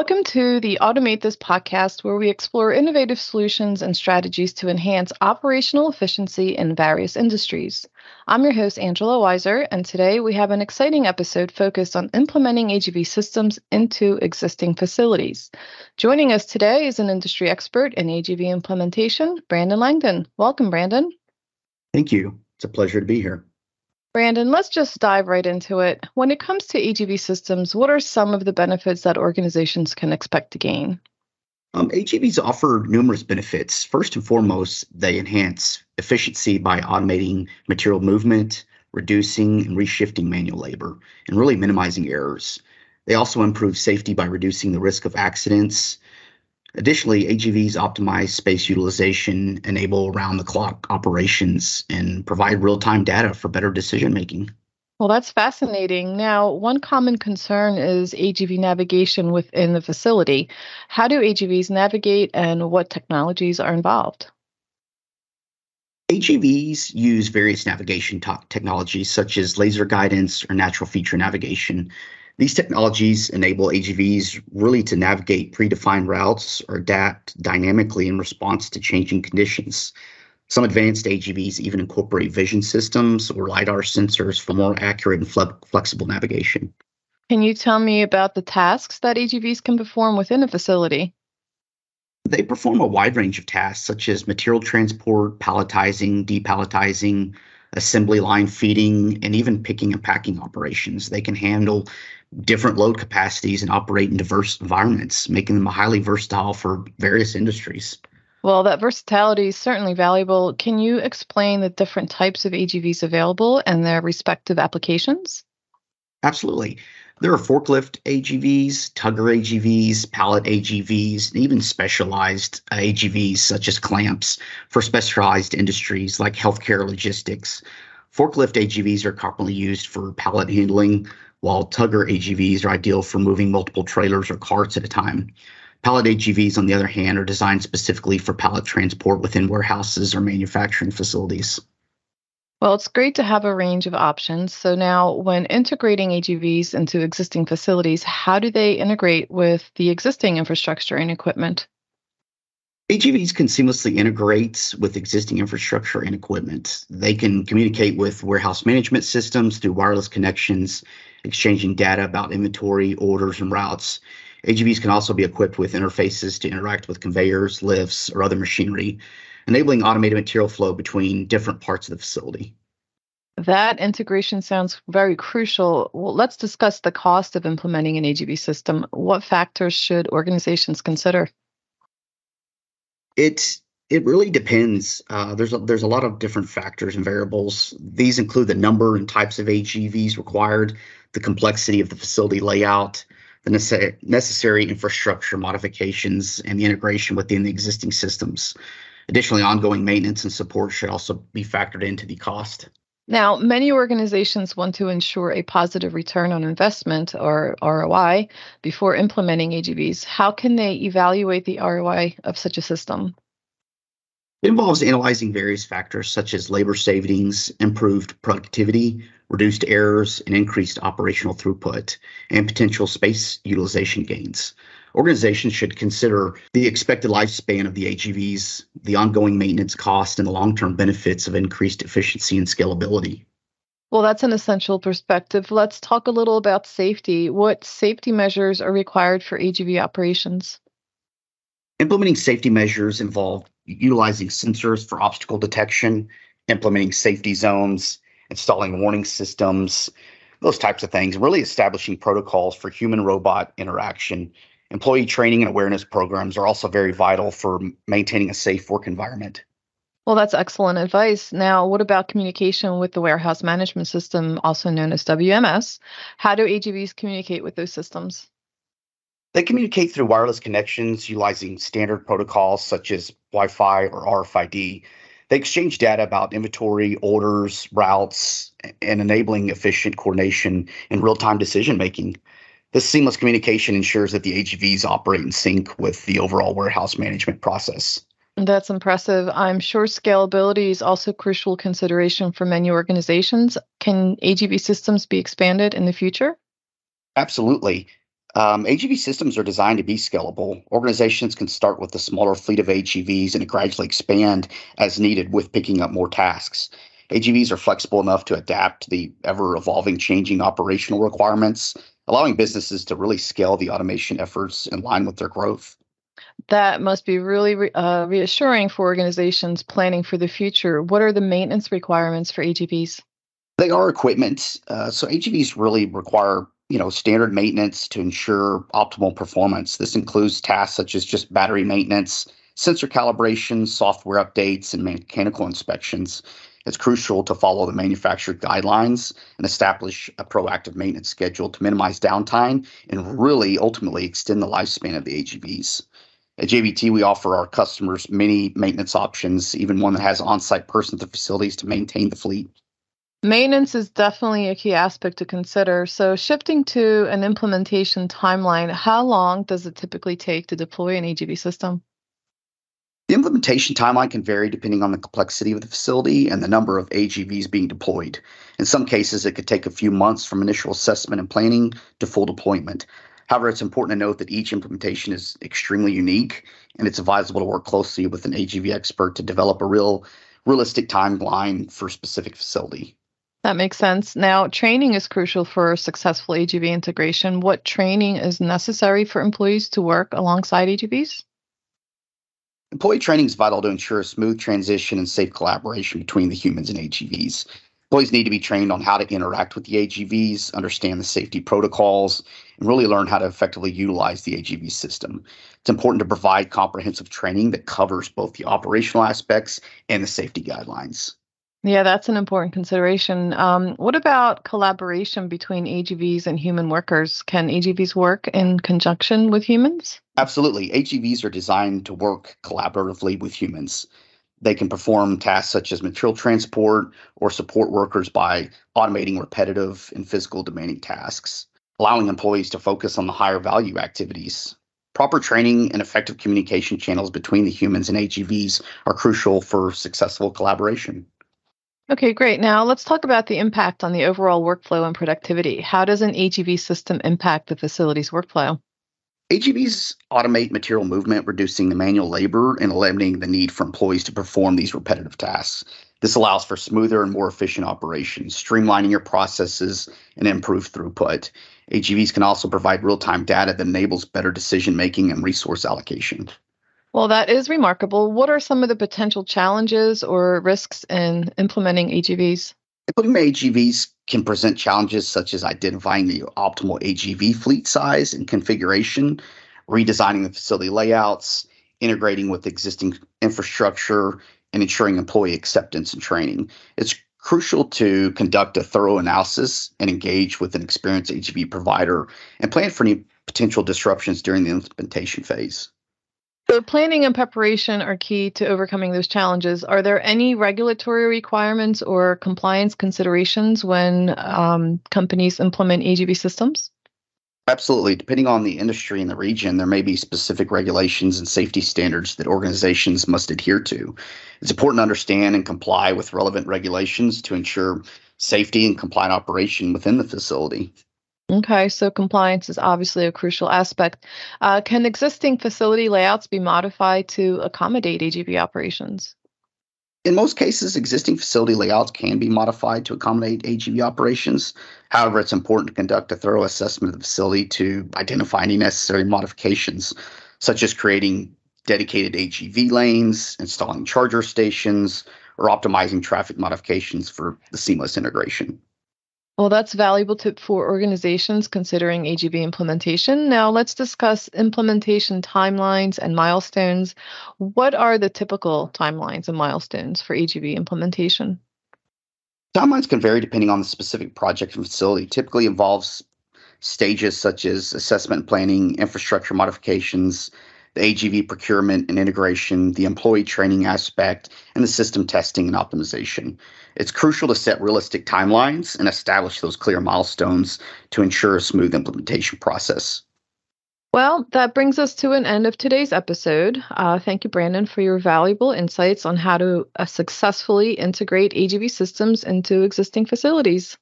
Welcome to the Automate This podcast, where we explore innovative solutions and strategies to enhance operational efficiency in various industries. I'm your host, Angela Weiser, and today we have an exciting episode focused on implementing AGV systems into existing facilities. Joining us today is an industry expert in AGV implementation, Brandon Langdon. Welcome, Brandon. Thank you. It's a pleasure to be here. Brandon, let's just dive right into it. When it comes to AGV systems, what are some of the benefits that organizations can expect to gain? Um, AGVs offer numerous benefits. First and foremost, they enhance efficiency by automating material movement, reducing and reshifting manual labor, and really minimizing errors. They also improve safety by reducing the risk of accidents, Additionally, AGVs optimize space utilization, enable round the clock operations, and provide real time data for better decision making. Well, that's fascinating. Now, one common concern is AGV navigation within the facility. How do AGVs navigate and what technologies are involved? AGVs use various navigation technologies such as laser guidance or natural feature navigation these technologies enable AGVs really to navigate predefined routes or adapt dynamically in response to changing conditions. Some advanced AGVs even incorporate vision systems or LiDAR sensors for more accurate and fle- flexible navigation. Can you tell me about the tasks that AGVs can perform within a facility? They perform a wide range of tasks such as material transport, palletizing, depalletizing, assembly line feeding, and even picking and packing operations. They can handle different load capacities and operate in diverse environments, making them highly versatile for various industries. Well, that versatility is certainly valuable. Can you explain the different types of AGVs available and their respective applications? Absolutely. There are forklift AGVs, tugger AGVs, pallet AGVs, and even specialized AGVs such as clamps for specialized industries like healthcare logistics. Forklift AGVs are commonly used for pallet handling, while tugger AGVs are ideal for moving multiple trailers or carts at a time. Pallet AGVs, on the other hand, are designed specifically for pallet transport within warehouses or manufacturing facilities. Well, it's great to have a range of options. So now, when integrating AGVs into existing facilities, how do they integrate with the existing infrastructure and equipment? AGVs can seamlessly integrate with existing infrastructure and equipment. They can communicate with warehouse management systems through wireless connections, exchanging data about inventory, orders, and routes. AGVs can also be equipped with interfaces to interact with conveyors, lifts, or other machinery, enabling automated material flow between different parts of the facility. That integration sounds very crucial. Well, let's discuss the cost of implementing an AGV system. What factors should organizations consider? It it really depends. Uh, there's a, there's a lot of different factors and variables. These include the number and types of AGVs required, the complexity of the facility layout, the nece- necessary infrastructure modifications, and the integration within the existing systems. Additionally, ongoing maintenance and support should also be factored into the cost. Now, many organizations want to ensure a positive return on investment or ROI before implementing AGVs. How can they evaluate the ROI of such a system? It involves analyzing various factors such as labor savings, improved productivity, reduced errors, and increased operational throughput, and potential space utilization gains. Organizations should consider the expected lifespan of the AGVs, the ongoing maintenance cost, and the long term benefits of increased efficiency and scalability. Well, that's an essential perspective. Let's talk a little about safety. What safety measures are required for AGV operations? Implementing safety measures involve utilizing sensors for obstacle detection, implementing safety zones, installing warning systems, those types of things, really establishing protocols for human robot interaction Employee training and awareness programs are also very vital for maintaining a safe work environment. Well, that's excellent advice. Now, what about communication with the warehouse management system, also known as WMS? How do AGVs communicate with those systems? They communicate through wireless connections utilizing standard protocols such as Wi Fi or RFID. They exchange data about inventory, orders, routes, and enabling efficient coordination and real time decision making. This seamless communication ensures that the AGVs operate in sync with the overall warehouse management process. That's impressive. I'm sure scalability is also a crucial consideration for many organizations. Can AGV systems be expanded in the future? Absolutely. Um, AGV systems are designed to be scalable. Organizations can start with a smaller fleet of AGVs and gradually expand as needed with picking up more tasks. AGVs are flexible enough to adapt to the ever evolving, changing operational requirements, allowing businesses to really scale the automation efforts in line with their growth. That must be really re- uh, reassuring for organizations planning for the future. What are the maintenance requirements for AGVs? They are equipment. Uh, so AGVs really require you know standard maintenance to ensure optimal performance. This includes tasks such as just battery maintenance, sensor calibration, software updates, and mechanical inspections. It's crucial to follow the manufacturer guidelines and establish a proactive maintenance schedule to minimize downtime and really ultimately extend the lifespan of the AGVs. At JBT, we offer our customers many maintenance options, even one that has on site persons at facilities to maintain the fleet. Maintenance is definitely a key aspect to consider. So, shifting to an implementation timeline, how long does it typically take to deploy an AGV system? The implementation timeline can vary depending on the complexity of the facility and the number of AGVs being deployed. In some cases, it could take a few months from initial assessment and planning to full deployment. However, it's important to note that each implementation is extremely unique, and it's advisable to work closely with an AGV expert to develop a real realistic timeline for a specific facility. That makes sense. Now, training is crucial for successful AGV integration. What training is necessary for employees to work alongside AGVs? Employee training is vital to ensure a smooth transition and safe collaboration between the humans and AGVs. Employees need to be trained on how to interact with the AGVs, understand the safety protocols, and really learn how to effectively utilize the AGV system. It's important to provide comprehensive training that covers both the operational aspects and the safety guidelines. Yeah, that's an important consideration. Um, what about collaboration between AGVs and human workers? Can AGVs work in conjunction with humans? Absolutely. AGVs are designed to work collaboratively with humans. They can perform tasks such as material transport or support workers by automating repetitive and physical demanding tasks, allowing employees to focus on the higher value activities. Proper training and effective communication channels between the humans and AGVs are crucial for successful collaboration. Okay, great. Now let's talk about the impact on the overall workflow and productivity. How does an AGV system impact the facility's workflow? AGVs automate material movement, reducing the manual labor and eliminating the need for employees to perform these repetitive tasks. This allows for smoother and more efficient operations, streamlining your processes and improved throughput. AGVs can also provide real time data that enables better decision making and resource allocation. Well, that is remarkable. What are some of the potential challenges or risks in implementing AGVs? Implementing AGVs can present challenges such as identifying the optimal AGV fleet size and configuration, redesigning the facility layouts, integrating with existing infrastructure, and ensuring employee acceptance and training. It's crucial to conduct a thorough analysis and engage with an experienced AGV provider and plan for any potential disruptions during the implementation phase. So, planning and preparation are key to overcoming those challenges. Are there any regulatory requirements or compliance considerations when um, companies implement AGV systems? Absolutely. Depending on the industry and the region, there may be specific regulations and safety standards that organizations must adhere to. It's important to understand and comply with relevant regulations to ensure safety and compliant operation within the facility. Okay, so compliance is obviously a crucial aspect. Uh, can existing facility layouts be modified to accommodate AGV operations? In most cases, existing facility layouts can be modified to accommodate AGV operations. However, it's important to conduct a thorough assessment of the facility to identify any necessary modifications, such as creating dedicated AGV lanes, installing charger stations, or optimizing traffic modifications for the seamless integration. Well, that's valuable tip for organizations considering AGV implementation. Now, let's discuss implementation timelines and milestones. What are the typical timelines and milestones for AGV implementation? Timelines can vary depending on the specific project and facility. Typically involves stages such as assessment planning, infrastructure modifications, the AGV procurement and integration, the employee training aspect, and the system testing and optimization. It's crucial to set realistic timelines and establish those clear milestones to ensure a smooth implementation process. Well, that brings us to an end of today's episode. Uh, thank you, Brandon, for your valuable insights on how to uh, successfully integrate AGV systems into existing facilities.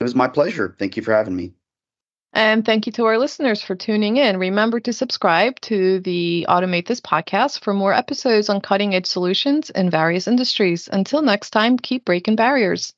It was my pleasure. Thank you for having me. And thank you to our listeners for tuning in. Remember to subscribe to the Automate This podcast for more episodes on cutting edge solutions in various industries. Until next time, keep breaking barriers.